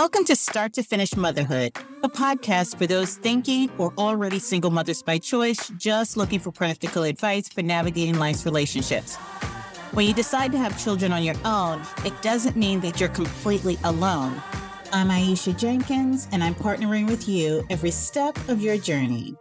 Welcome to Start to Finish Motherhood, a podcast for those thinking or already single mothers by choice, just looking for practical advice for navigating life's relationships. When you decide to have children on your own, it doesn't mean that you're completely alone. I'm Aisha Jenkins, and I'm partnering with you every step of your journey.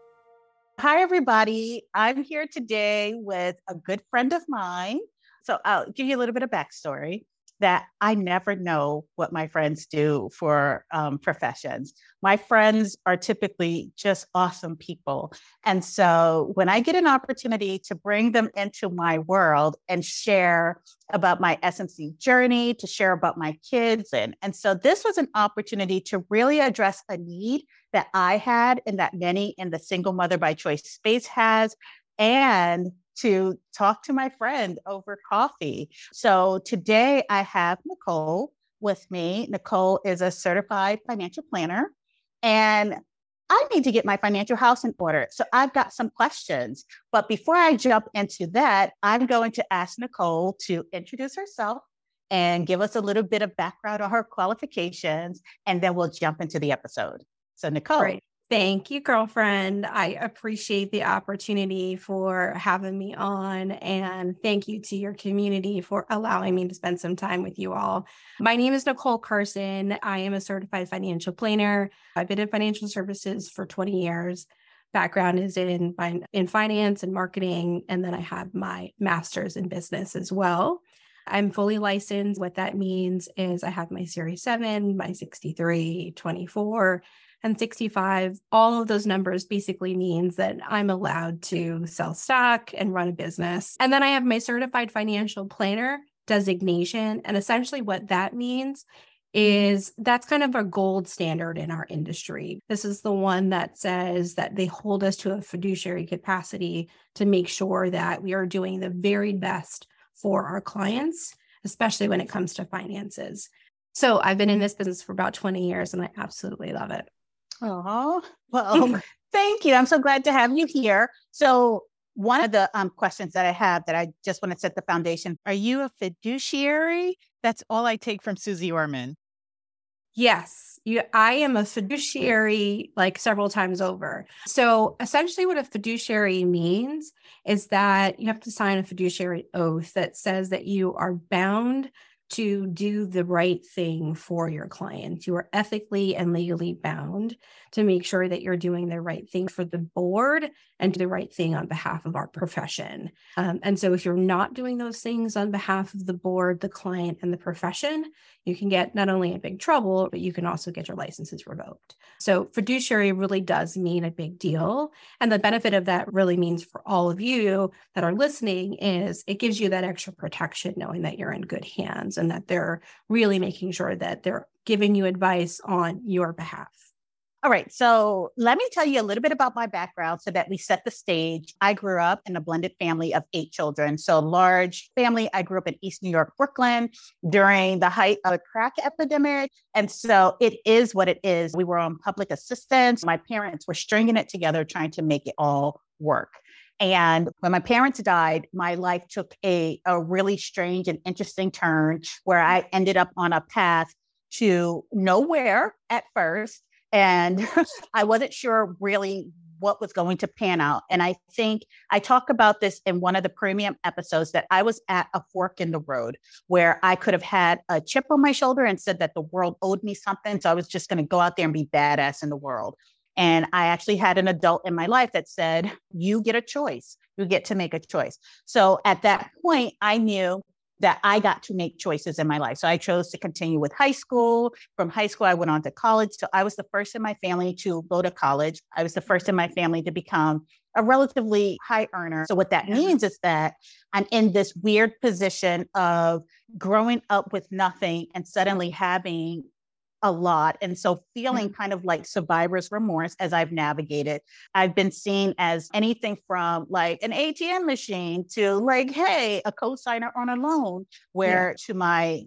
Hi, everybody. I'm here today with a good friend of mine. So I'll give you a little bit of backstory that I never know what my friends do for um, professions. My friends are typically just awesome people. And so when I get an opportunity to bring them into my world and share about my SMC journey, to share about my kids, and, and so this was an opportunity to really address a need that I had and that many in the single mother by choice space has. And to talk to my friend over coffee. So today I have Nicole with me. Nicole is a certified financial planner and I need to get my financial house in order. So I've got some questions. But before I jump into that, I'm going to ask Nicole to introduce herself and give us a little bit of background on her qualifications, and then we'll jump into the episode. So, Nicole. Great. Thank you, girlfriend. I appreciate the opportunity for having me on. And thank you to your community for allowing me to spend some time with you all. My name is Nicole Carson. I am a certified financial planner. I've been in financial services for 20 years. Background is in, in finance and marketing. And then I have my master's in business as well. I'm fully licensed. What that means is I have my Series 7, my 63, 24 and 65, all of those numbers basically means that I'm allowed to sell stock and run a business. And then I have my certified financial planner designation. And essentially, what that means is that's kind of a gold standard in our industry. This is the one that says that they hold us to a fiduciary capacity to make sure that we are doing the very best for our clients, especially when it comes to finances. So I've been in this business for about 20 years and I absolutely love it. Oh, well, thank you. I'm so glad to have you here. So, one of the um, questions that I have that I just want to set the foundation are you a fiduciary? That's all I take from Suze Orman. Yes, you, I am a fiduciary like several times over. So essentially, what a fiduciary means is that you have to sign a fiduciary oath that says that you are bound to do the right thing for your clients. You are ethically and legally bound to make sure that you're doing the right thing for the board and the right thing on behalf of our profession. Um, and so, if you're not doing those things on behalf of the board, the client, and the profession, you can get not only in big trouble, but you can also get your licenses revoked. So, fiduciary really does mean a big deal. And the benefit of that really means for all of you that are listening is it gives you that extra protection knowing that you're in good hands and that they're really making sure that they're giving you advice on your behalf. All right. So let me tell you a little bit about my background so that we set the stage. I grew up in a blended family of eight children. So, a large family. I grew up in East New York, Brooklyn during the height of a crack epidemic. And so it is what it is. We were on public assistance. My parents were stringing it together, trying to make it all work. And when my parents died, my life took a, a really strange and interesting turn where I ended up on a path to nowhere at first and I wasn't sure really what was going to pan out. And I think I talk about this in one of the premium episodes that I was at a fork in the road where I could have had a chip on my shoulder and said that the world owed me something. So I was just going to go out there and be badass in the world. And I actually had an adult in my life that said, You get a choice. You get to make a choice. So at that point, I knew that I got to make choices in my life. So I chose to continue with high school. From high school, I went on to college. So I was the first in my family to go to college. I was the first in my family to become a relatively high earner. So what that means is that I'm in this weird position of growing up with nothing and suddenly having a lot. And so feeling kind of like survivor's remorse as I've navigated. I've been seen as anything from like an ATM machine to like, hey, a co-signer on a loan, where yeah. to my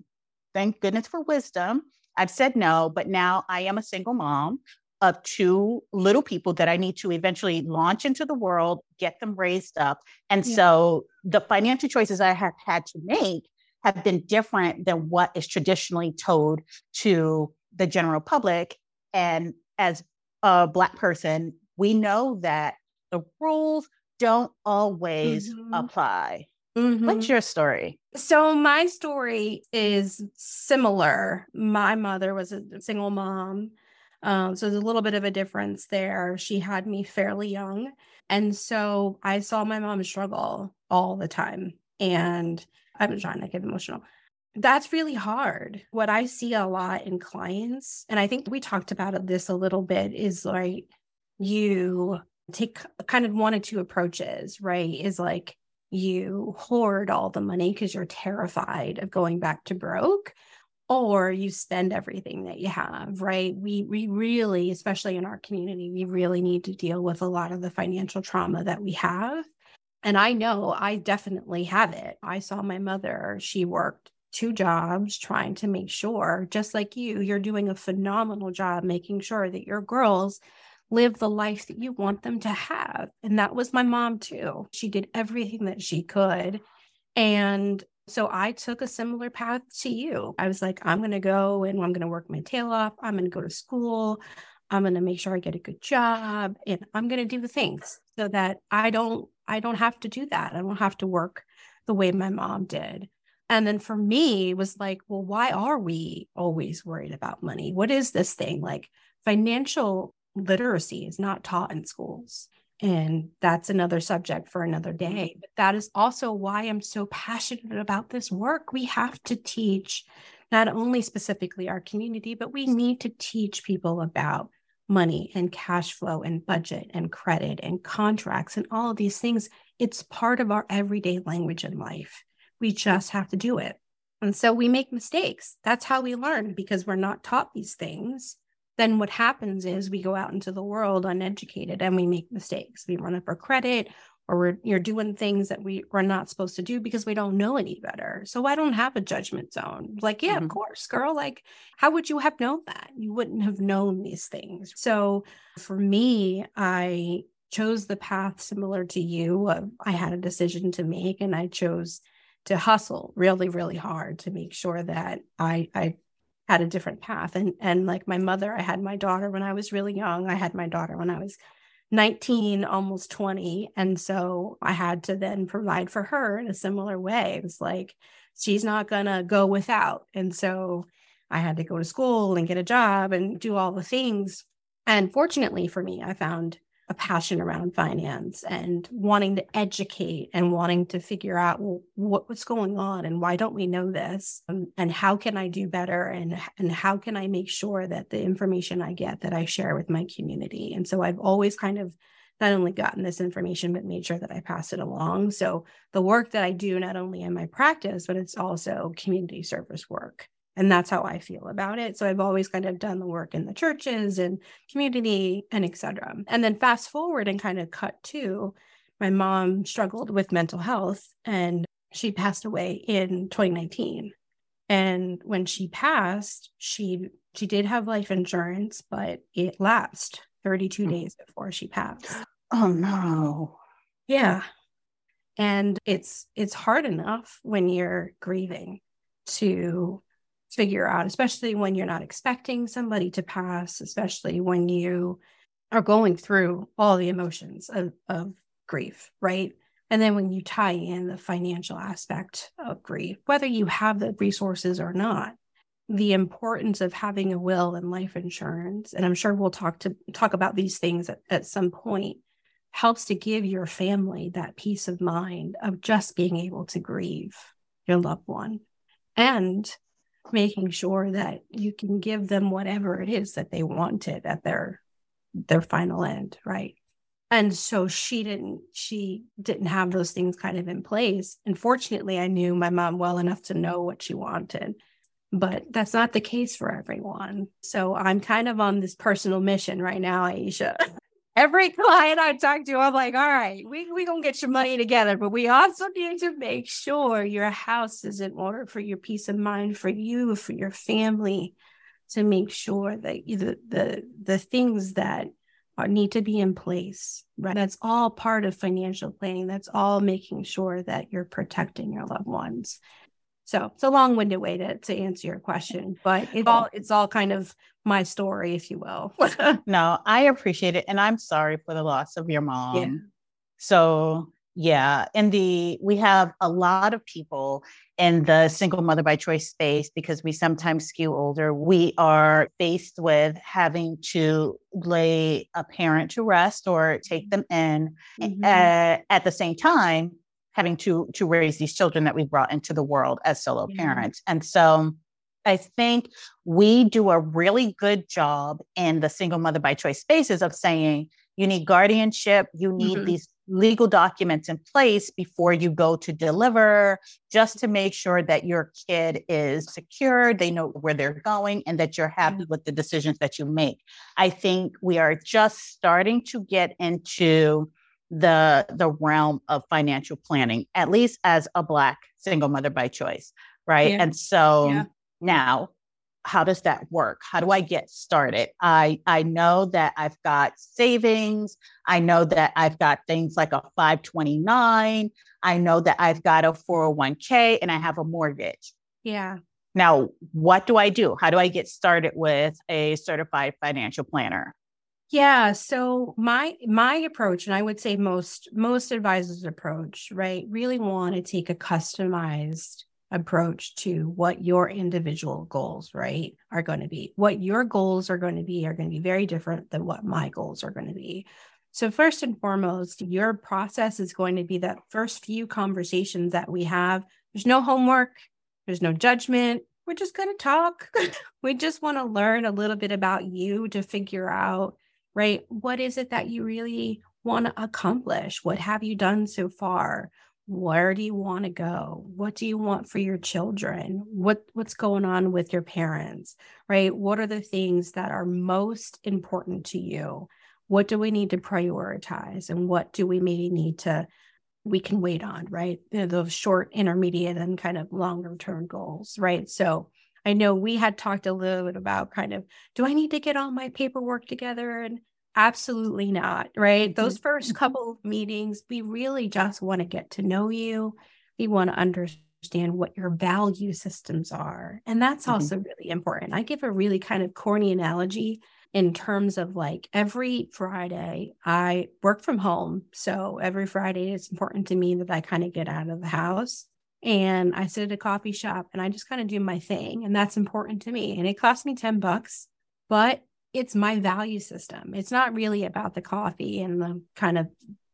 thank goodness for wisdom, I've said no, but now I am a single mom of two little people that I need to eventually launch into the world, get them raised up. And yeah. so the financial choices I have had to make have been different than what is traditionally told to the general public. And as a Black person, we know that the rules don't always mm-hmm. apply. Mm-hmm. What's your story? So, my story is similar. My mother was a single mom. Um, so, there's a little bit of a difference there. She had me fairly young. And so, I saw my mom struggle all the time. And I'm trying to get emotional. That's really hard. What I see a lot in clients, and I think we talked about this a little bit, is like you take kind of one or two approaches, right? Is like you hoard all the money because you're terrified of going back to broke or you spend everything that you have right we we really especially in our community we really need to deal with a lot of the financial trauma that we have and i know i definitely have it i saw my mother she worked two jobs trying to make sure, just like you, you're doing a phenomenal job making sure that your girls live the life that you want them to have. And that was my mom too. She did everything that she could. And so I took a similar path to you. I was like, I'm going to go and I'm going to work my tail off. I'm going to go to school. I'm going to make sure I get a good job and I'm going to do the things so that I don't I don't have to do that. I don't have to work the way my mom did. And then for me, was like, well, why are we always worried about money? What is this thing? Like financial literacy is not taught in schools. And that's another subject for another mm-hmm. day. But that is also why I'm so passionate about this work. We have to teach not only specifically our community, but we need to teach people about money and cash flow and budget and credit and contracts and all of these things. It's part of our everyday language in life. We just have to do it. And so we make mistakes. That's how we learn because we're not taught these things. Then what happens is we go out into the world uneducated and we make mistakes. We run up our credit or we're you're doing things that we, we're not supposed to do because we don't know any better. So I don't have a judgment zone. Like, yeah, mm-hmm. of course, girl. Like, how would you have known that? You wouldn't have known these things. So for me, I chose the path similar to you. I had a decision to make and I chose to hustle really, really hard to make sure that I, I had a different path. And, and like my mother, I had my daughter when I was really young. I had my daughter when I was 19, almost 20. And so I had to then provide for her in a similar way. It was like, she's not going to go without. And so I had to go to school and get a job and do all the things. And fortunately for me, I found a passion around finance and wanting to educate and wanting to figure out well, what, what's going on and why don't we know this um, and how can I do better and and how can I make sure that the information I get that I share with my community. And so I've always kind of not only gotten this information but made sure that I pass it along. So the work that I do not only in my practice but it's also community service work and that's how i feel about it. So i've always kind of done the work in the churches and community and etc and then fast forward and kind of cut to my mom struggled with mental health and she passed away in 2019 and when she passed she she did have life insurance but it lapsed 32 hmm. days before she passed. Oh no. Yeah. And it's it's hard enough when you're grieving to figure out, especially when you're not expecting somebody to pass, especially when you are going through all the emotions of, of grief, right? And then when you tie in the financial aspect of grief, whether you have the resources or not, the importance of having a will and life insurance, and I'm sure we'll talk to talk about these things at, at some point, helps to give your family that peace of mind of just being able to grieve your loved one and making sure that you can give them whatever it is that they wanted at their their final end right? And so she didn't she didn't have those things kind of in place. Unfortunately i knew my mom well enough to know what she wanted but that's not the case for everyone. So i'm kind of on this personal mission right now aisha every client I talk to, I'm like, all right, we we gonna get your money together, but we also need to make sure your house is in order for your peace of mind, for you, for your family, to make sure that the the the things that are, need to be in place, right? That's all part of financial planning. That's all making sure that you're protecting your loved ones. So it's a long-winded way to, to answer your question, but it's all it's all kind of my story, if you will. no, I appreciate it. And I'm sorry for the loss of your mom. Yeah. So yeah, in the we have a lot of people in the single mother by choice space because we sometimes skew older. We are faced with having to lay a parent to rest or take them in mm-hmm. uh, at the same time having to to raise these children that we brought into the world as solo yeah. parents. And so I think we do a really good job in the single mother by choice spaces of saying you need guardianship, you need mm-hmm. these legal documents in place before you go to deliver, just to make sure that your kid is secure, they know where they're going, and that you're happy with the decisions that you make. I think we are just starting to get into the the realm of financial planning at least as a black single mother by choice right? Yeah. and so yeah. now how does that work? How do i get started? I i know that i've got savings. I know that i've got things like a 529 i know that i've got a 401k and i have a mortgage. Yeah. Now what do i do? How do i get started with a certified financial planner yeah, so my my approach and I would say most most advisors approach, right, really want to take a customized approach to what your individual goals, right, are going to be. What your goals are going to be are going to be very different than what my goals are going to be. So first and foremost, your process is going to be that first few conversations that we have. There's no homework, there's no judgment. We're just going to talk. we just want to learn a little bit about you to figure out right? What is it that you really want to accomplish? What have you done so far? Where do you want to go? What do you want for your children? What what's going on with your parents? Right? What are the things that are most important to you? What do we need to prioritize and what do we maybe need to we can wait on, right? Those short, intermediate, and kind of longer term goals, right? So I know we had talked a little bit about kind of, do I need to get all my paperwork together? And absolutely not, right? Those mm-hmm. first mm-hmm. couple of meetings, we really just want to get to know you. We want to understand what your value systems are. And that's mm-hmm. also really important. I give a really kind of corny analogy in terms of like every Friday, I work from home. So every Friday, it's important to me that I kind of get out of the house and I sit at a coffee shop and I just kind of do my thing. And that's important to me. And it costs me 10 bucks, but it's my value system. It's not really about the coffee and the kind of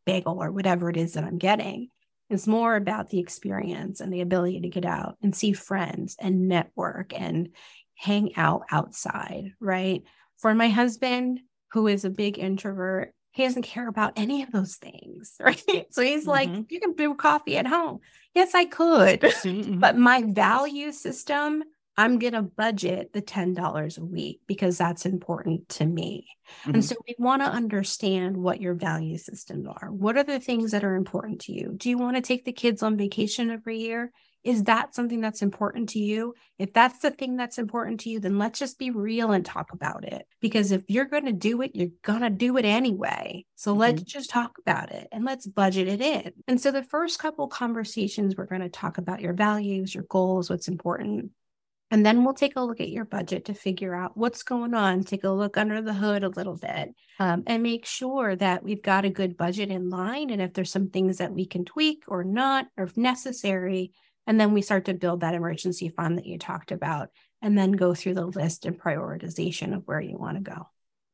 bagel or whatever it is that I'm getting. It's more about the experience and the ability to get out and see friends and network and hang out outside, right? For my husband, who is a big introvert, he doesn't care about any of those things, right? So he's mm-hmm. like, you can brew coffee at home. Yes, I could. Mm-hmm. but my value system, I'm going to budget the $10 a week because that's important to me. Mm-hmm. And so we want to understand what your value systems are. What are the things that are important to you? Do you want to take the kids on vacation every year? Is that something that's important to you? If that's the thing that's important to you, then let's just be real and talk about it. Because if you're going to do it, you're going to do it anyway. So mm-hmm. let's just talk about it and let's budget it in. And so the first couple conversations, we're going to talk about your values, your goals, what's important. And then we'll take a look at your budget to figure out what's going on, take a look under the hood a little bit, um, and make sure that we've got a good budget in line. And if there's some things that we can tweak or not, or if necessary, and then we start to build that emergency fund that you talked about, and then go through the list and prioritization of where you want to go.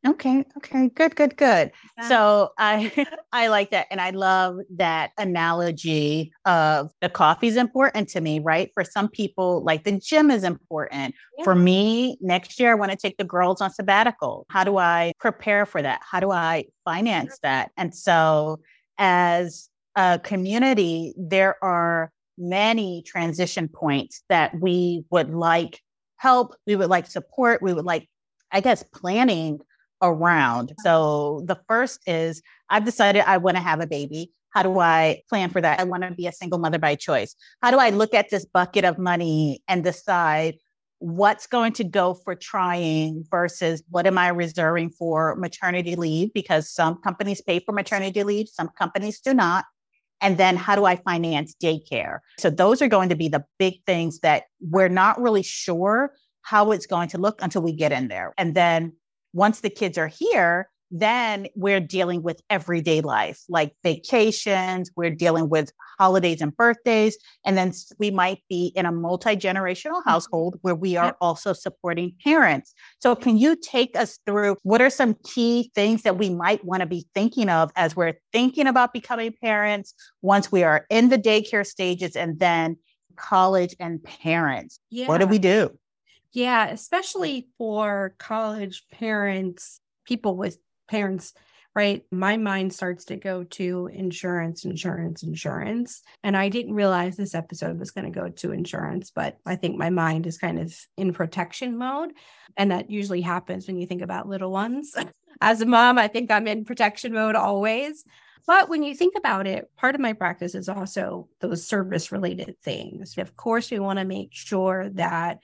Okay. Okay. Good. Good. Good. So I I like that, and I love that analogy of the coffee is important to me. Right. For some people, like the gym is important. Yeah. For me, next year I want to take the girls on sabbatical. How do I prepare for that? How do I finance that? And so, as a community, there are many transition points that we would like help, we would like support, we would like, I guess, planning around. So the first is I've decided I want to have a baby. How do I plan for that? I want to be a single mother by choice. How do I look at this bucket of money and decide what's going to go for trying versus what am I reserving for maternity leave? Because some companies pay for maternity leave, some companies do not. And then how do I finance daycare? So those are going to be the big things that we're not really sure how it's going to look until we get in there. And then once the kids are here, then we're dealing with everyday life, like vacations, we're dealing with holidays and birthdays. And then we might be in a multi generational mm-hmm. household where we are also supporting parents. So, can you take us through what are some key things that we might want to be thinking of as we're thinking about becoming parents once we are in the daycare stages and then college and parents? Yeah. What do we do? Yeah, especially for college parents, people with parents, right? My mind starts to go to insurance, insurance, insurance. And I didn't realize this episode was going to go to insurance, but I think my mind is kind of in protection mode. And that usually happens when you think about little ones. As a mom, I think I'm in protection mode always. But when you think about it, part of my practice is also those service related things. Of course, we want to make sure that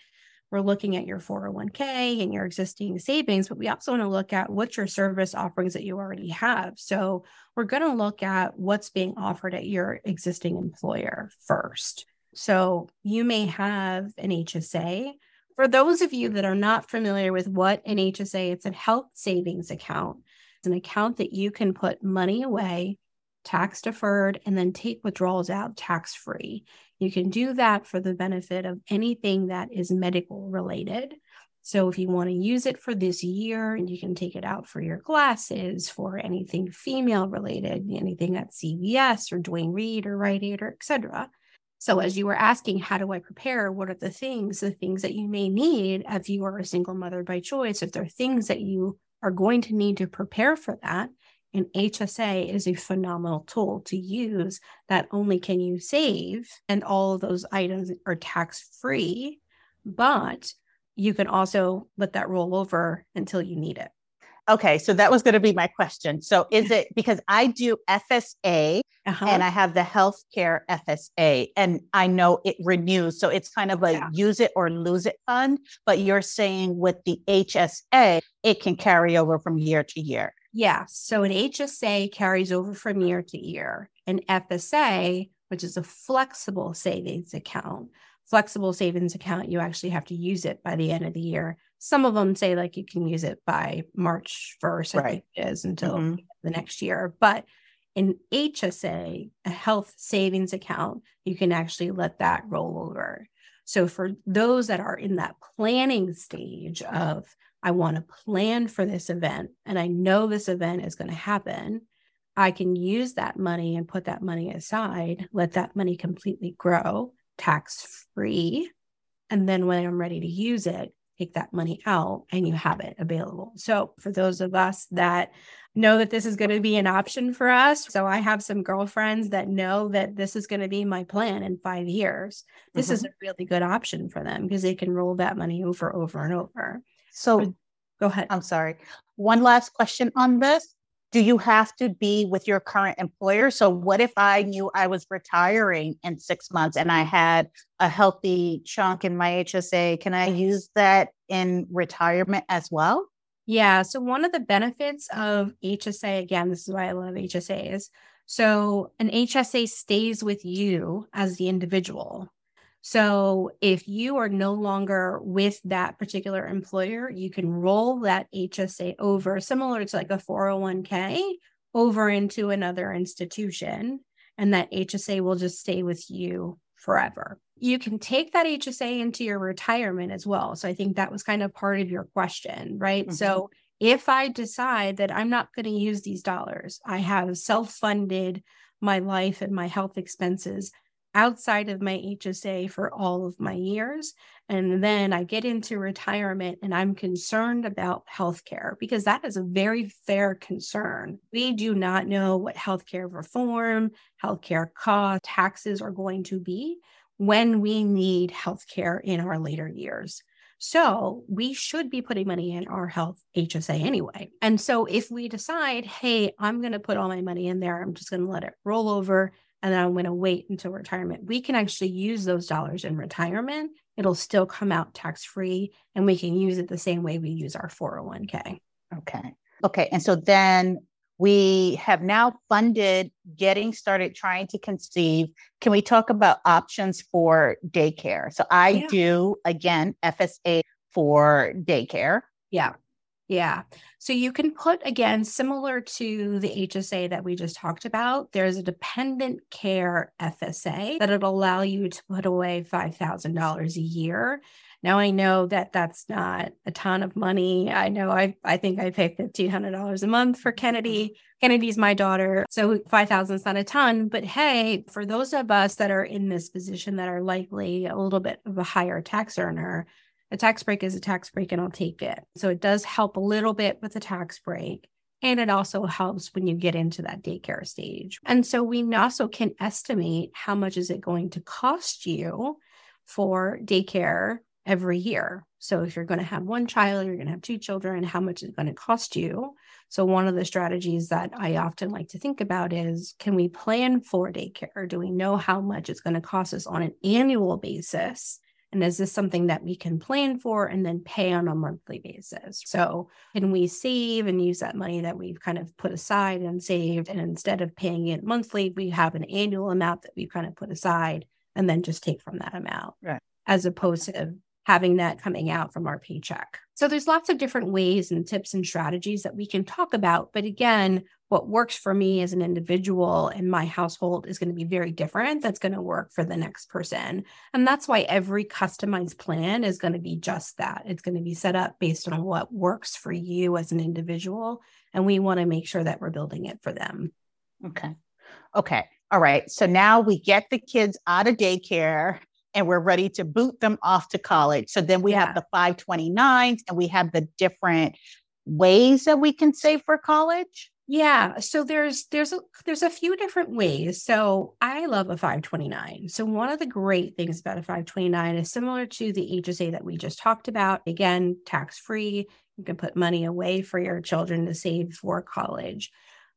we're looking at your 401k and your existing savings, but we also want to look at what's your service offerings that you already have. So we're going to look at what's being offered at your existing employer first. So you may have an HSA. For those of you that are not familiar with what an HSA, it's a health savings account. It's an account that you can put money away tax deferred, and then take withdrawals out tax free. You can do that for the benefit of anything that is medical related. So if you want to use it for this year, and you can take it out for your glasses, for anything female related, anything at CVS or Duane Reade or Rite Aid or etc. So as you were asking, how do I prepare? What are the things, the things that you may need if you are a single mother by choice? If there are things that you are going to need to prepare for that, and HSA is a phenomenal tool to use. Not only can you save, and all of those items are tax free, but you can also let that roll over until you need it. Okay, so that was going to be my question. So is it because I do FSA uh-huh. and I have the healthcare FSA and I know it renews. So it's kind of a yeah. use it or lose it fund. But you're saying with the HSA, it can carry over from year to year. Yeah. So an HSA carries over from year to year. An FSA, which is a flexible savings account, flexible savings account, you actually have to use it by the end of the year. Some of them say like you can use it by March 1st, I right. think it is until mm-hmm. the next year. But in HSA, a health savings account, you can actually let that roll over. So for those that are in that planning stage of I want to plan for this event and I know this event is going to happen, I can use that money and put that money aside, let that money completely grow tax free. And then when I'm ready to use it, take that money out and you have it available. So, for those of us that know that this is going to be an option for us, so I have some girlfriends that know that this is going to be my plan in five years. This mm-hmm. is a really good option for them because they can roll that money over, over, and over. So go ahead. I'm sorry. One last question on this. Do you have to be with your current employer? So, what if I knew I was retiring in six months and I had a healthy chunk in my HSA? Can I use that in retirement as well? Yeah. So, one of the benefits of HSA, again, this is why I love HSAs. So, an HSA stays with you as the individual. So if you are no longer with that particular employer, you can roll that HSA over, similar to like a 401k, over into another institution. And that HSA will just stay with you forever. You can take that HSA into your retirement as well. So I think that was kind of part of your question, right? Mm-hmm. So If I decide that I'm not going to use these dollars, I have self funded my life and my health expenses outside of my HSA for all of my years. And then I get into retirement and I'm concerned about healthcare because that is a very fair concern. We do not know what healthcare reform, healthcare costs, taxes are going to be when we need healthcare in our later years. So we should be putting money in our health HSA anyway. And so if we decide, hey, I'm going to put all my money in there, I'm just going to let it roll over and then I'm going to wait until retirement, we can actually use those dollars in retirement. It'll still come out tax free and we can use it the same way we use our 401k. Okay. Okay. And so then we have now funded getting started trying to conceive. Can we talk about options for daycare? So I yeah. do, again, FSA for daycare. Yeah. Yeah. So you can put again, similar to the HSA that we just talked about, there's a dependent care FSA that'll allow you to put away $5,000 a year. Now I know that that's not a ton of money. I know I I think I pay $1,500 a month for Kennedy. Kennedy's my daughter. So 5,000 is not a ton, but hey, for those of us that are in this position that are likely a little bit of a higher tax earner, a tax break is a tax break and I'll take it. So it does help a little bit with the tax break. And it also helps when you get into that daycare stage. And so we also can estimate how much is it going to cost you for daycare every year. So if you're going to have one child, you're going to have two children, how much is it going to cost you? So one of the strategies that I often like to think about is can we plan for daycare? Do we know how much it's going to cost us on an annual basis? And is this something that we can plan for and then pay on a monthly basis? So, can we save and use that money that we've kind of put aside and saved? And instead of paying it monthly, we have an annual amount that we've kind of put aside and then just take from that amount. Right. As opposed to having that coming out from our paycheck. So there's lots of different ways and tips and strategies that we can talk about. But again, what works for me as an individual in my household is going to be very different. That's going to work for the next person. And that's why every customized plan is going to be just that. It's going to be set up based on what works for you as an individual. And we want to make sure that we're building it for them. Okay. Okay. All right. So now we get the kids out of daycare and we're ready to boot them off to college. So then we yeah. have the 529s and we have the different ways that we can save for college. Yeah, so there's there's a there's a few different ways. So I love a 529. So one of the great things about a 529 is similar to the HSA that we just talked about. Again, tax free. You can put money away for your children to save for college.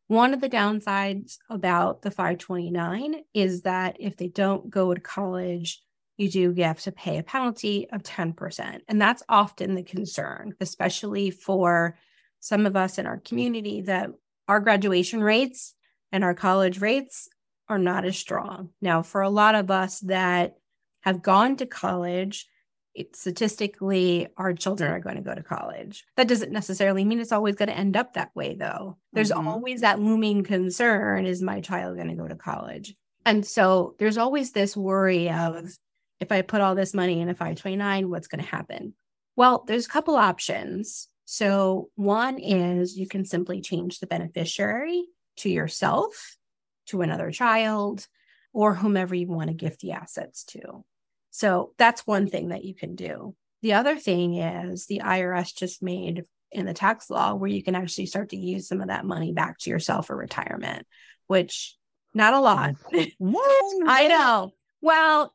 One of the downsides about the 529 is that if they don't go to college, you do have to pay a penalty of 10%. And that's often the concern, especially for some of us in our community that our graduation rates and our college rates are not as strong. Now, for a lot of us that have gone to college, it, statistically, our children are going to go to college. That doesn't necessarily mean it's always going to end up that way, though. There's mm-hmm. always that looming concern is my child going to go to college? And so there's always this worry of if I put all this money in a 529, what's going to happen? Well, there's a couple options. So, one is you can simply change the beneficiary to yourself, to another child, or whomever you want to gift the assets to. So, that's one thing that you can do. The other thing is the IRS just made in the tax law where you can actually start to use some of that money back to yourself for retirement, which not a lot. I know. Well,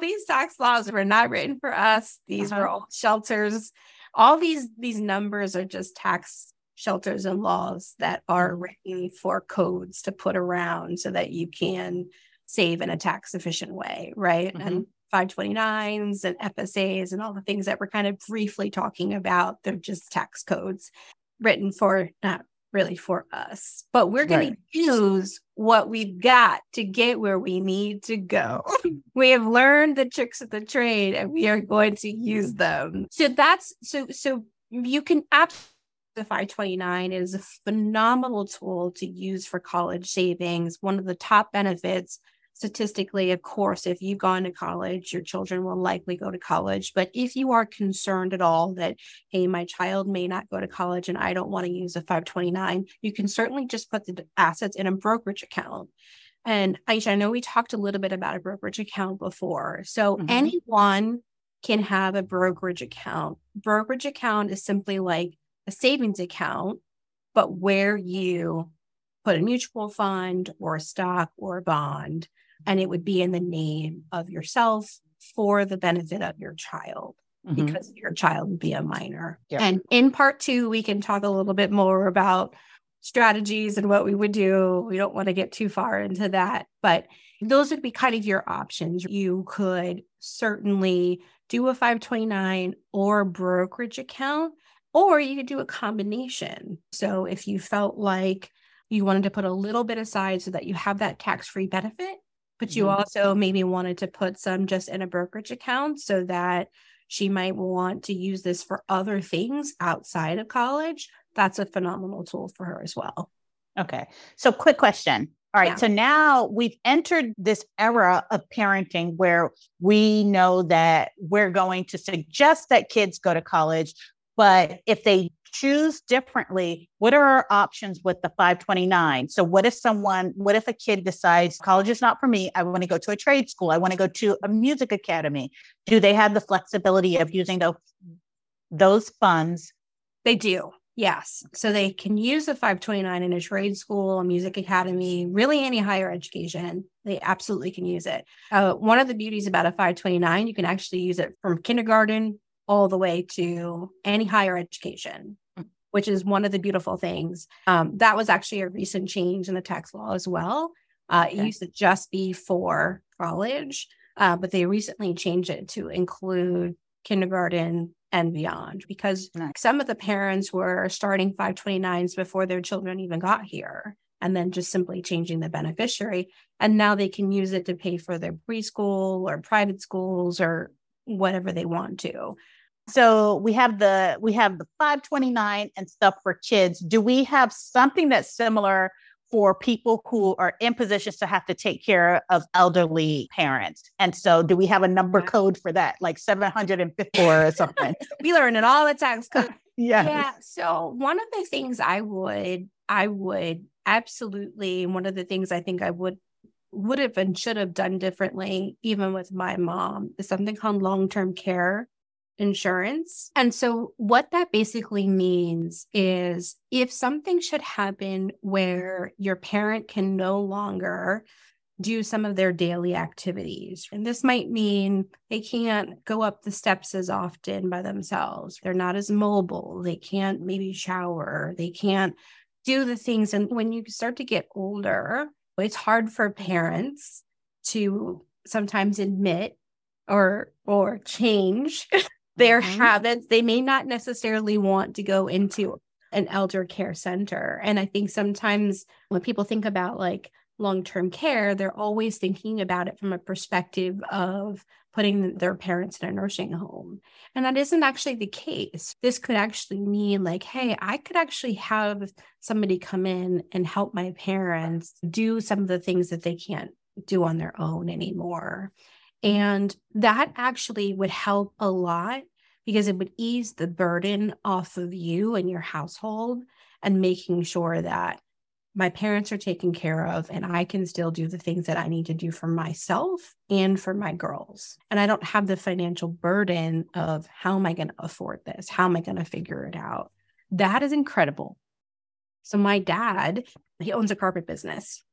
these tax laws were not written for us. These uh-huh. were all shelters. All these these numbers are just tax shelters and laws that are mm-hmm. written for codes to put around so that you can save in a tax efficient way, right? Mm-hmm. And 529s and FSAs and all the things that we're kind of briefly talking about, they're just tax codes written for not really for us, but we're going right. to use what we've got to get where we need to go. we have learned the tricks of the trade and we are going to use them. So that's so so you can absolutely the 529 is a phenomenal tool to use for college savings. One of the top benefits statistically, of course, if you've gone to college, your children will likely go to college. But if you are concerned at all that, hey, my child may not go to college and I don't want to use a 529, you can certainly just put the assets in a brokerage account. And Aisha, I know we talked a little bit about a brokerage account before. So mm-hmm. anyone can have a brokerage account. Brokerage account is simply like a savings account, but where you put a mutual fund or a stock or a bond, and it would be in the name of yourself for the benefit of your child. Mm-hmm. Because your child would be a minor. Yep. And in part two, we can talk a little bit more about strategies and what we would do. We don't want to get too far into that, but those would be kind of your options. You could certainly do a 529 or brokerage account, or you could do a combination. So if you felt like you wanted to put a little bit aside so that you have that tax free benefit, but you mm-hmm. also maybe wanted to put some just in a brokerage account so that she might want to use this for other things outside of college. That's a phenomenal tool for her as well. Okay. So, quick question. All right. Yeah. So now we've entered this era of parenting where we know that we're going to suggest that kids go to college. But if they choose differently, what are our options with the 529? So, what if someone, what if a kid decides college is not for me? I want to go to a trade school. I want to go to a music academy. Do they have the flexibility of using those, those funds? They do. Yes. So they can use the 529 in a trade school, a music academy, really any higher education. They absolutely can use it. Uh, one of the beauties about a 529, you can actually use it from kindergarten all the way to any higher education. Which is one of the beautiful things. Um, that was actually a recent change in the tax law as well. Uh, okay. It used to just be for college, uh, but they recently changed it to include kindergarten and beyond because nice. some of the parents were starting 529s before their children even got here and then just simply changing the beneficiary and now they can use it to pay for their preschool or private schools or whatever they want to so we have the we have the 529 and stuff for kids do we have something that's similar for people who are in positions to have to take care of elderly parents. And so, do we have a number code for that, like 754 or something? we learn it all the tax code. yeah. Yeah. So, one of the things I would, I would absolutely, one of the things I think I would would have and should have done differently, even with my mom, is something called long term care insurance. And so, what that basically means is if something should happen where your parent can no longer do some of their daily activities, and this might mean they can't go up the steps as often by themselves, they're not as mobile, they can't maybe shower, they can't do the things. And when you start to get older, it's hard for parents to sometimes admit or or change their mm-hmm. habits. They may not necessarily want to go into an elder care center. And I think sometimes when people think about like long term care, they're always thinking about it from a perspective of putting their parents in a nursing home. And that isn't actually the case. This could actually mean like, hey, I could actually have somebody come in and help my parents do some of the things that they can't do on their own anymore. And that actually would help a lot because it would ease the burden off of you and your household and making sure that my parents are taken care of and I can still do the things that I need to do for myself and for my girls. And I don't have the financial burden of how am I going to afford this? How am I going to figure it out? That is incredible. So, my dad, he owns a carpet business.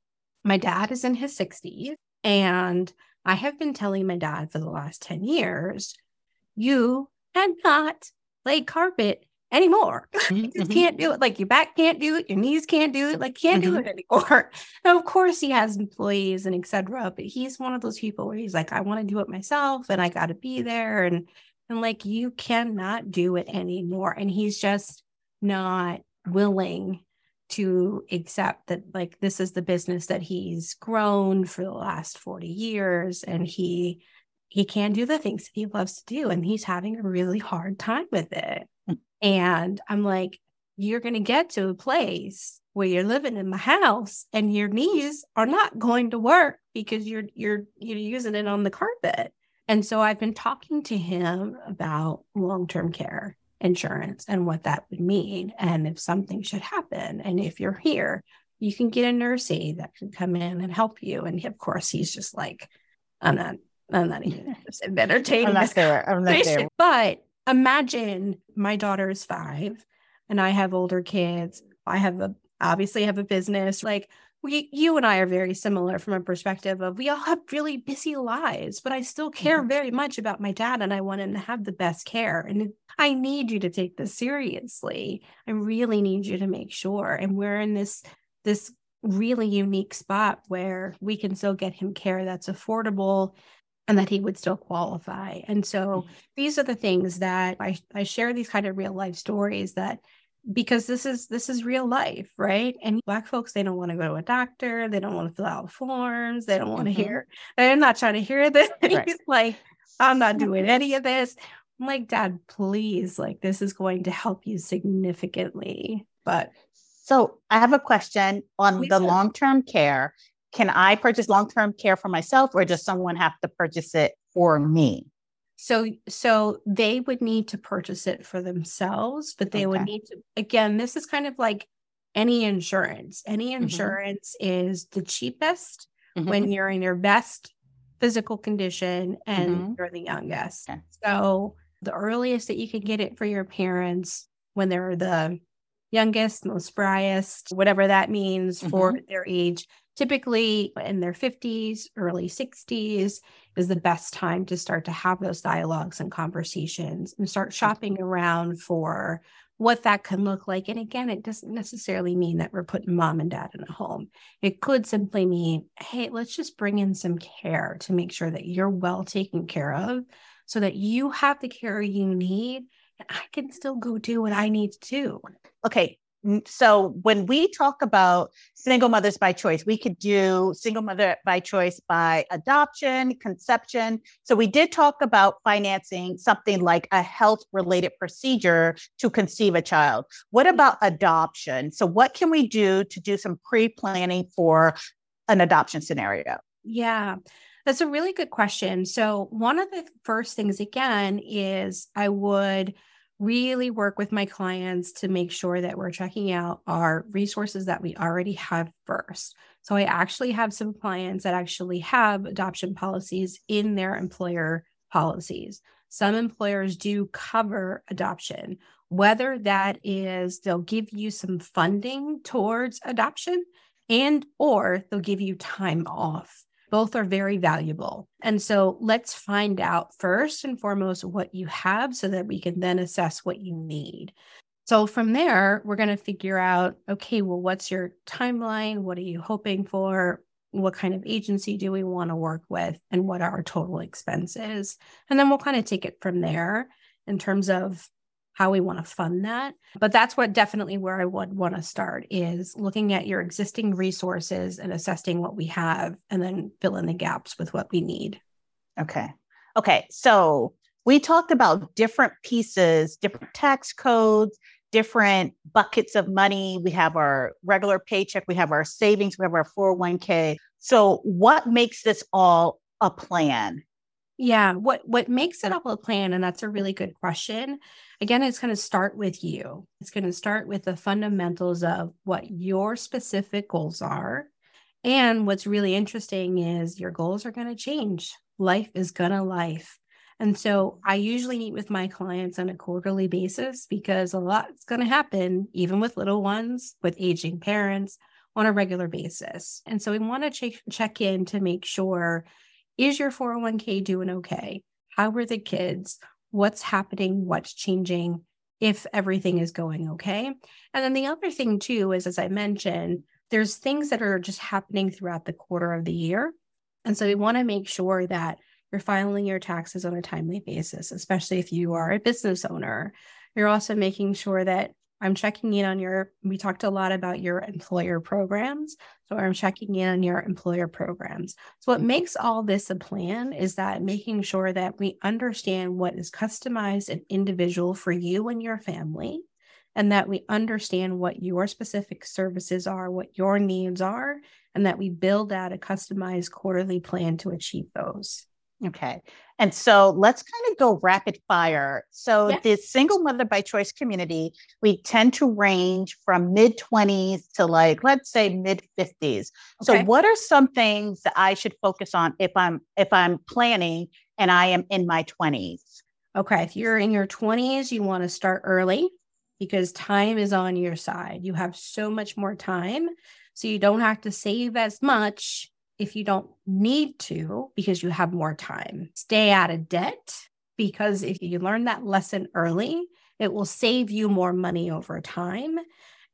My dad is in his 60s. And I have been telling my dad for the last 10 years, you cannot lay carpet anymore. Mm-hmm. you just mm-hmm. can't do it. Like your back can't do it, your knees can't do it, like can't mm-hmm. do it anymore. Now, of course, he has employees and etc. But he's one of those people where he's like, I want to do it myself and I gotta be there. And and like you cannot do it anymore. And he's just not willing to accept that like this is the business that he's grown for the last 40 years and he he can't do the things that he loves to do and he's having a really hard time with it and i'm like you're going to get to a place where you're living in the house and your knees are not going to work because you're you're you're using it on the carpet. And so I've been talking to him about long-term care insurance and what that would mean and if something should happen. And if you're here you can get a nurse aide that can come in and help you. And of course he's just like i'm not i'm not even entertaining I'm not there. I'm not there. but imagine my daughter is five and i have older kids. I have a obviously have a business. Like we you and I are very similar from a perspective of we all have really busy lives, but I still care Mhm. very much about my dad and I want him to have the best care. And I need you to take this seriously. I really need you to make sure. And we're in this this really unique spot where we can still get him care that's affordable and that he would still qualify. And so these are the things that I, I share these kind of real life stories that because this is this is real life right and black folks they don't want to go to a doctor they don't want to fill out forms they don't want to Mhm. hear they're not trying to hear this Right. like i'm not doing any of this i'm like dad please like this is going to help you significantly but So I have a question on the long-term care. Can I purchase long-term care for myself or does someone have to purchase it for me? So so they would need to purchase it for themselves but they would need to again this is kind of like any insurance any Mm-hmm. insurance is the cheapest Mhm. when you're in your best physical condition and Mhm. you're the youngest. Okay. So the earliest that you can get it for your parents when they're the youngest, most spryest, whatever that means for their age, typically in their 50s, early 60s is the best time to start to have those dialogues and conversations and start mm-hmm. shopping around for what that can look like. And again, it doesn't necessarily mean that we're putting mom and dad in a home. It could simply mean, hey, let's just bring in some care to make sure that you're well taken care of so that you have the care you need and I can still go do what I need to do. Okay. So when we talk about single mothers by choice, we could do single mother by choice by adoption, conception. So we did talk about financing something like a health related procedure to conceive a child. What mm-hmm. about adoption? So what can we do to do some pre planning for an adoption scenario? Yeah, that's a really good question. So, one of the first things, again, is I would really work with my clients to make sure that we're checking out our resources that we already have first. So, I actually have some clients that actually have adoption policies in their employer policies. Some employers do cover adoption, whether that is they'll give you some funding towards adoption and or they'll give you time off both are very valuable. And so let's find out first and foremost what you have so that we can then assess what you need. So from there, we're going to figure out okay, well, what's your timeline? What are you hoping for? What kind of agency do we want to work with? And what are our total expenses? And then we'll kind of take it from there in terms of how we want to fund that. But that's what definitely where I would want to start is looking at your existing resources and assessing what we have and then fill in the gaps with what we need. Okay. Okay. So we talked about different pieces, different tax codes, different buckets of money. We have our regular paycheck, we have our savings, we have our 401k. So what makes this all a plan? Yeah, what what makes it up a plan and that's a really good question. Again, it's going to start with you. It's going to start with the fundamentals of what your specific goals are. And what's really interesting is your goals are going to change. Life is going to life. And so I usually meet with my clients on a quarterly basis because a lot's going to happen, even with little ones, with aging parents on a regular basis. And so we want to check, check in to make sure is your 401k doing okay? How are the kids? What's happening? What's changing? If everything is going okay. And then the other thing, too, is as I mentioned, there's things that are just happening throughout the quarter of the year. And so we want to make sure that you're filing your taxes on a timely basis, especially if you are a business owner. You're also making sure that I'm checking in on your, we talked a lot about your employer programs. So I'm checking in on your employer programs. So what makes all this a plan is that making sure that we understand what is customized and individual for you and your family, and that we understand what your specific services are, what your needs are, and that we build out a customized quarterly plan to achieve those. Okay. And so let's kind of go rapid fire. So, yeah. the single mother by choice community, we tend to range from mid 20s to like, let's say mid 50s. Okay. So, what are some things that I should focus on if I'm if I'm planning and I am in my 20s? Okay. If you're in your 20s, you want to start early because time is on your side. You have so much more time. So, you don't have to save as much if you don't need to because you have more time. Stay out of debt because if you learn that lesson early, it will save you more money over time.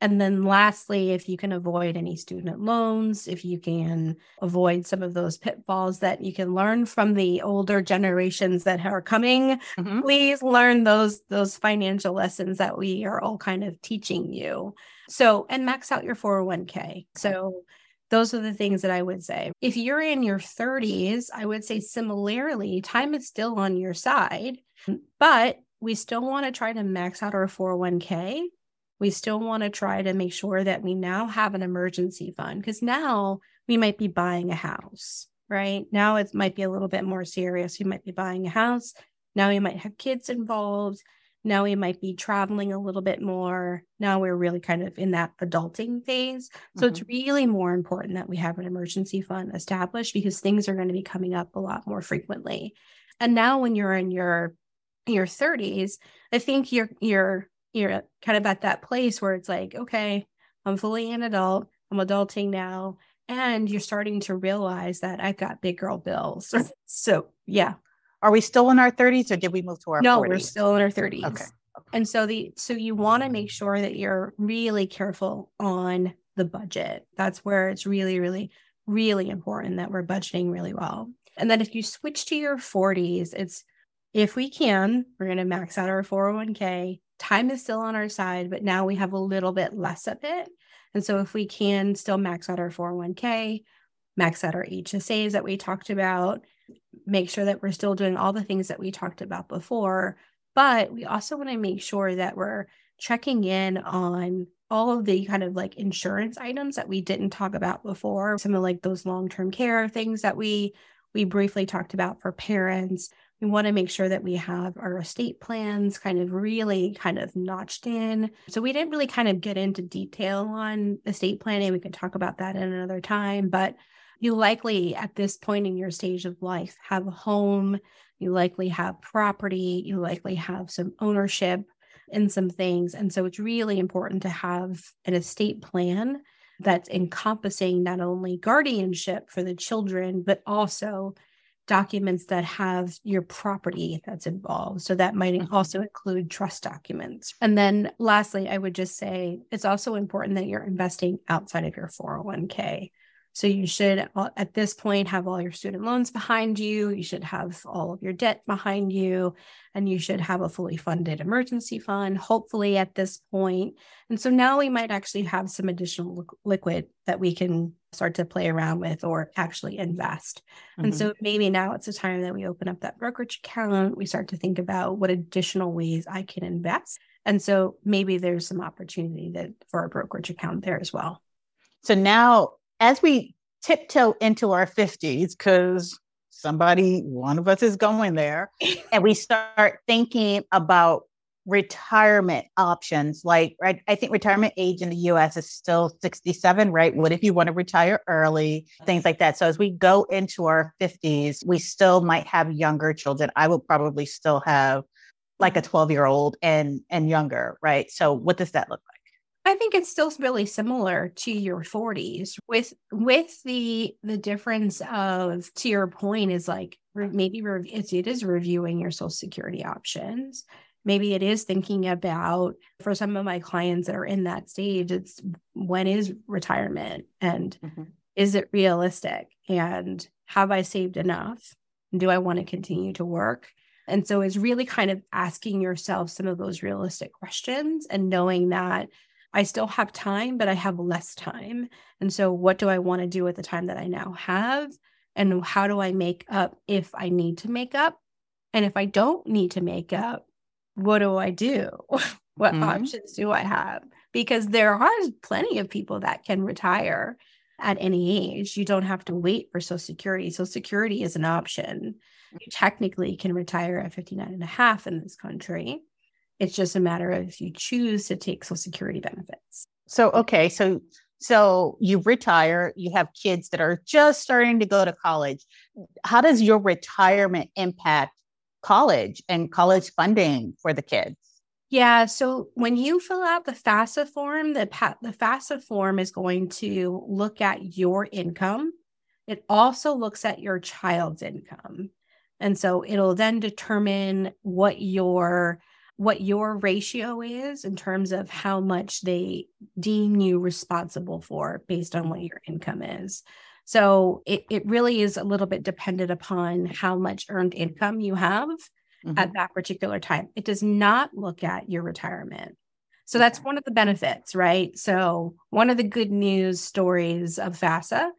And then lastly, if you can avoid any student loans, if you can avoid some of those pitfalls that you can learn from the older generations that are coming, mm-hmm. please learn those those financial lessons that we are all kind of teaching you. So, and max out your 401k. So, those are the things that I would say. If you're in your 30s, I would say similarly, time is still on your side, mm. but we still want to try to max out our 401k. We still want to try to make sure that we now have an emergency fund because now we might be buying a house, right? Now it might be a little bit more serious. We might be buying a house. Now we might have kids involved. Now we might be traveling a little bit more. Now we're really kind of in that adulting phase. So mm-hmm. it's really more important that we have an emergency fund established because things are going to be coming up a lot more frequently. And now when you're in your your 30s, I think you're you're you're kind of at that place where it's like, okay, I'm fully an adult. I'm adulting now. And you're starting to realize that I've got big girl bills. so yeah, are we still in our 30s or did we move to our no 40s? we're still in our 30s okay. okay. and so the so you want to make sure that you're really careful on the budget that's where it's really really really important that we're budgeting really well and then if you switch to your 40s it's if we can we're going to max out our 401k time is still on our side but now we have a little bit less of it and so if we can still max out our 401k max out our hsas that we talked about make sure that we're still doing all the things that we talked about before. But we also want to make sure that we're checking in on all of the kind of like insurance items that we didn't talk about before. Some of like those long-term care things that we we briefly talked about for parents. We want to make sure that we have our estate plans kind of really kind of notched in. So we didn't really kind of get into detail on estate planning. We can talk about that in another time but you likely at this point in your stage of life have a home, you likely have property, you likely have some ownership in some things. And so it's really important to have an estate plan that's encompassing not only guardianship for the children, but also documents that have your property that's involved. So that might mm-hmm. also include trust documents. And then lastly, I would just say it's also important that you're investing outside of your 401k. So you should, at this point, have all your student loans behind you. You should have all of your debt behind you, and you should have a fully funded emergency fund, hopefully, at this point. And so now we might actually have some additional liquid that we can start to play around with or actually invest. Mm-hmm. And so maybe now it's a time that we open up that brokerage account. We start to think about what additional ways I can invest. And so maybe there's some opportunity that for a brokerage account there as well. So now as we tiptoe into our 50s, because somebody, one of us is going there, and we start thinking about retirement options. Like, right, I think retirement age in the US is still 67, right? What if you want to retire early? Things like that. So, as we go into our 50s, we still might have younger children. I will probably still have like a 12 year old and and younger right so what does that look like I think it's still really similar to your 40s with with the the difference of to your point is like maybe it's, it is reviewing your social security options. Maybe it is thinking about for some of my clients that are in that stage it's when is retirement and mm-hmm. is it realistic and have I saved enough? Do I want to continue to work? And so it's really kind of asking yourself some of those realistic questions and knowing that I still have time, but I have less time. And so, what do I want to do with the time that I now have? And how do I make up if I need to make up? And if I don't need to make up, what do I do? what mm-hmm. options do I have? Because there are plenty of people that can retire at any age. You don't have to wait for Social Security. Social Security is an option. You technically can retire at 59 and a half in this country. It's just a matter of if you choose to take Social Security benefits. So, okay. So, so you retire, you have kids that are just starting to go to college. How does your retirement impact college and college funding for the kids? Yeah. So when you fill out the FAFSA form, the, the FAFSA form is going to look at your income. It also looks at your child's income. And so it'll then determine what your what your ratio is in terms of how much they deem you responsible for based on what your income is. So it, it really is a little bit dependent upon how much earned income you have mm-hmm. at that particular time. It does not look at your retirement. So that's one of the benefits, right? So one of the good news stories of FAFSA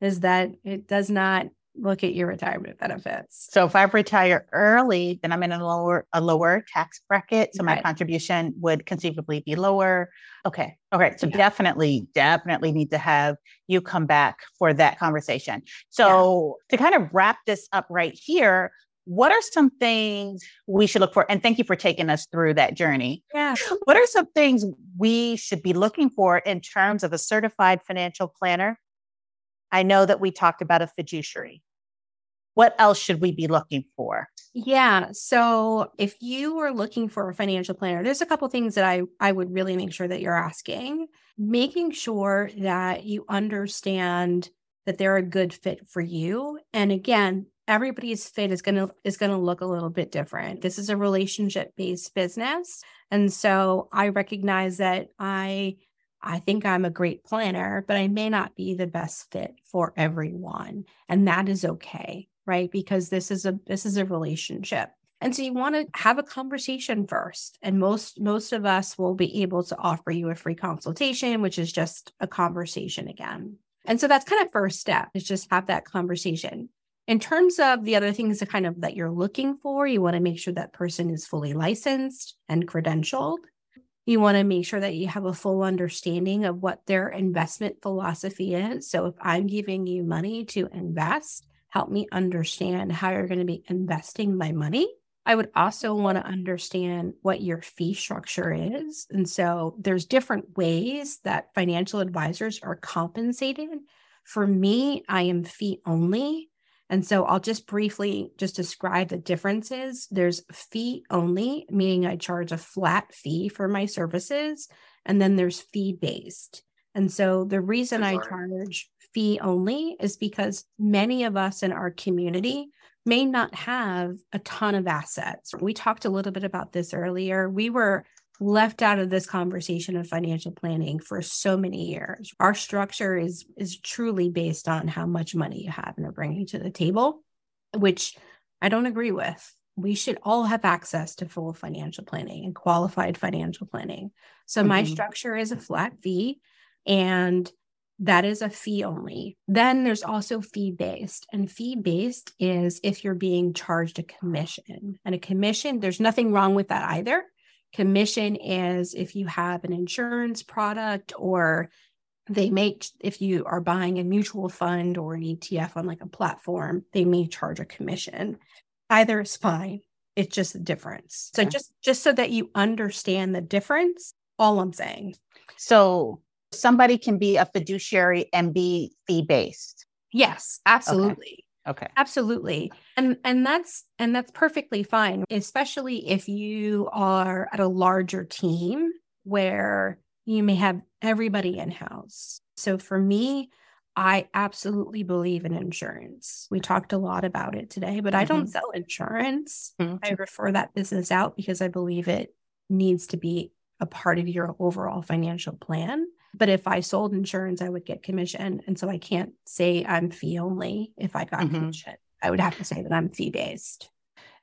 is that it does not look at your retirement benefits. So if I retire early, then I'm in a lower a lower tax bracket. So right. my contribution would conceivably be lower. Okay. Okay. So yeah. definitely, definitely need to have you come back for that conversation. So yeah. to kind of wrap this up right here, what are some things we should look for? And thank you for taking us through that journey. Yeah. What are some things we should be looking for in terms of a certified financial planner? I know that we talked about a fiduciary. What else should we be looking for? Yeah. So if you are looking for a financial planner, there's a couple things that I, I would really make sure that you're asking. Making sure that you understand that they're a good fit for you. And again, everybody's fit is going to is going to look a little bit different. This is a relationship based business. And so I recognize that I I think I'm a great planner, but I may not be the best fit for everyone. And that is okay, right? Because this is a this is a relationship. And so you want to have a conversation first. And most most of us will be able to offer you a free consultation, which is just a conversation again. And so that's kind of first step is just have that conversation. In terms of the other things that kind of that you're looking for, you want to make sure that person is fully licensed and credentialed. You want to make sure that you have a full understanding of what their investment philosophy is. So if I'm giving you money to invest, help me understand how you're going to be investing my money. I would also want to understand what your fee structure is. And so there's different ways that financial advisors are compensated. For me, I am fee only. And so I'll just briefly just describe the differences. There's fee only, meaning I charge a flat fee for my services, and then there's fee based. And so the reason I charge fee only is because many of us in our community may not have a ton of assets. We talked a little bit about this earlier. We were left out of this conversation of financial planning for so many years. Our structure is is truly based on how much money you have and are bringing to the table, which I don't agree with. We should all have access to full financial planning and qualified financial planning. So mm-hmm. my structure is a flat fee and that is a fee only. Then there's also fee based, and fee based is if you're being charged a commission. And a commission, there's nothing wrong with that either. Commission is if you have an insurance product or they make if you are buying a mutual fund or an ETF on like a platform, they may charge a commission. Either is fine. It's just a difference. So just just so that you understand the difference, all I'm saying. So somebody can be a fiduciary and be fee based. Yes, absolutely. Okay. Absolutely. And and that's and that's perfectly fine, especially if you are at a larger team where you may have everybody in-house. So for me, I absolutely believe in insurance. We talked a lot about it today, but mm-hmm. I don't mm-hmm. sell insurance. Mm-hmm. I refer that business out because I believe it needs to be a part of your overall financial plan. But if I sold insurance, I would get commission. And so I can't say I'm fee only if I got mm-hmm. commission. I would have to say that I'm fee based.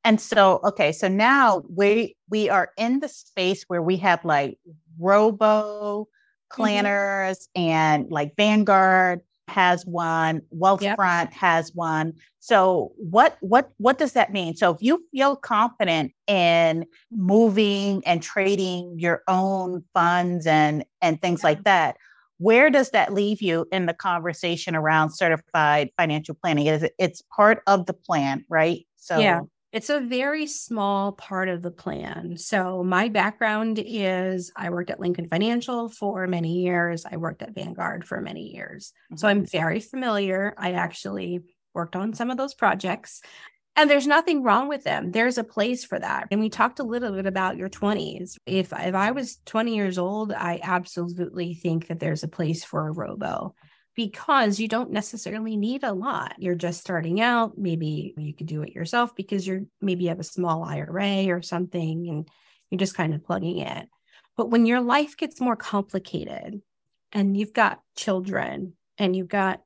And so, okay, so now we we are in the space where we have like robo mm-hmm. planners mm-hmm. and like Vanguard has one, Wealthfront yep. has one. So what what what does that mean? So if you feel confident in moving and trading your own funds and and things yeah. like that, where does that leave you in the conversation around certified financial planning? Is it, it's part of the plan, right? So yeah, it's a very small part of the plan. So my background is I worked at Lincoln Financial for many years. I worked at Vanguard for many years. Mm-hmm. So I'm very familiar. I actually worked on some of those projects. And there's nothing wrong with them. There's a place for that. And we talked a little bit about your 20s. If if I was 20 years old, I absolutely think that there's a place for a robo because you don't necessarily need a lot. You're just starting out. Maybe you could do it yourself because you're maybe you have a small IRA or something and you're just kind of plugging it. But when your life gets more complicated and you've got children and you've got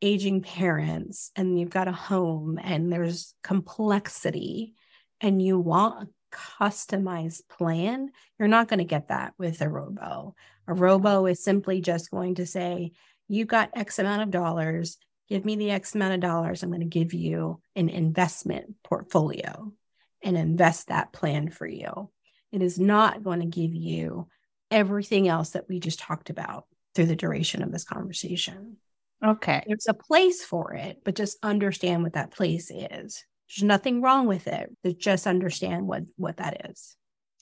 aging parents and you've got a home and there's complexity and you want a customized plan, you're not going to get that with a robo. A robo is simply just going to say, you got X amount of dollars, give me the X amount of dollars. I'm going to give you an investment portfolio and invest that plan for you. It is not going to give you everything else that we just talked about through the duration of this conversation. Okay. There's a place for it, but just understand what that place is. There's nothing wrong with it. Just understand what what that is.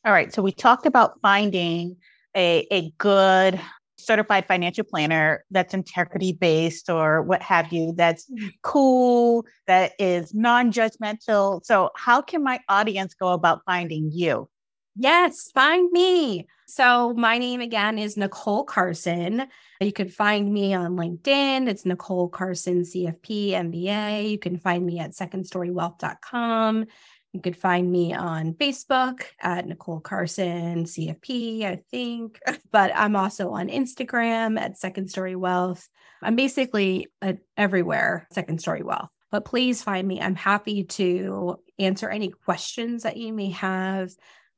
All right. So we talked about finding a, a good certified financial planner that's integrity based or what have you, that's mm-hmm. cool, that is non judgmental. So, how can my audience go about finding you? Yes, find me. So, my name again is Nicole Carson. You can find me on LinkedIn. It's Nicole Carson, CFP, MBA. You can find me at secondstorywealth.com. You could find me on Facebook at Nicole Carson, CFP, I think. But I'm also on Instagram at Second Story Wealth. I'm basically at everywhere, Second Story Wealth. But please find me. I'm happy to answer any questions that you may have.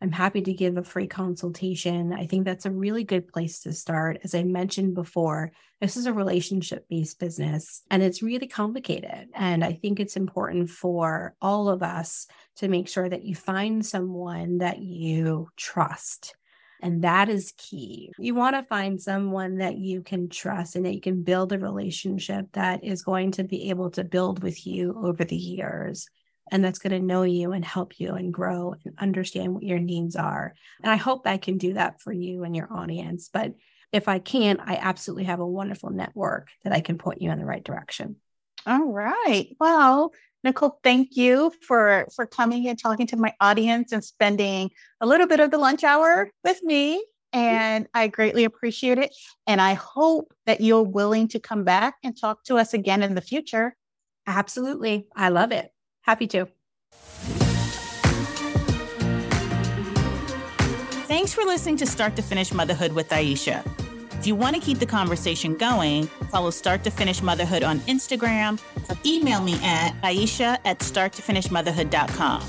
I'm happy to give a free consultation. I think that's a really good place to start. As I mentioned before, this is a relationship based business and it's really complicated. And I think it's important for all of us to make sure that you find someone that you trust. And that is key. You want to find someone that you can trust and that you can build a relationship that is going to be able to build with you over the years and that's going to know you and help you and grow and understand what your needs are. And I hope I can do that for you and your audience. But if I can't, I absolutely have a wonderful network that I can point you in the right direction. All right. Well, Nicole, thank you for for coming and talking to my audience and spending a little bit of the lunch hour with me. And I greatly appreciate it. And I hope that you're willing to come back and talk to us again in the future. Absolutely. I love it. Happy to. Thanks for listening to Start to Finish Motherhood with Aisha. If you want to keep the conversation going, follow Start to Finish Motherhood on Instagram or email me at aisha at starttofinishmotherhood.com.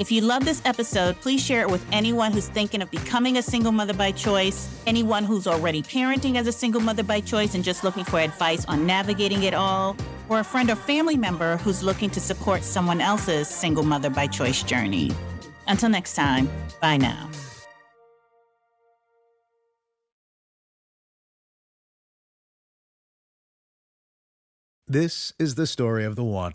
If you love this episode, please share it with anyone who's thinking of becoming a single mother by choice, anyone who's already parenting as a single mother by choice and just looking for advice on navigating it all, or a friend or family member who's looking to support someone else's single mother by choice journey. Until next time, bye now. This is the story of the one.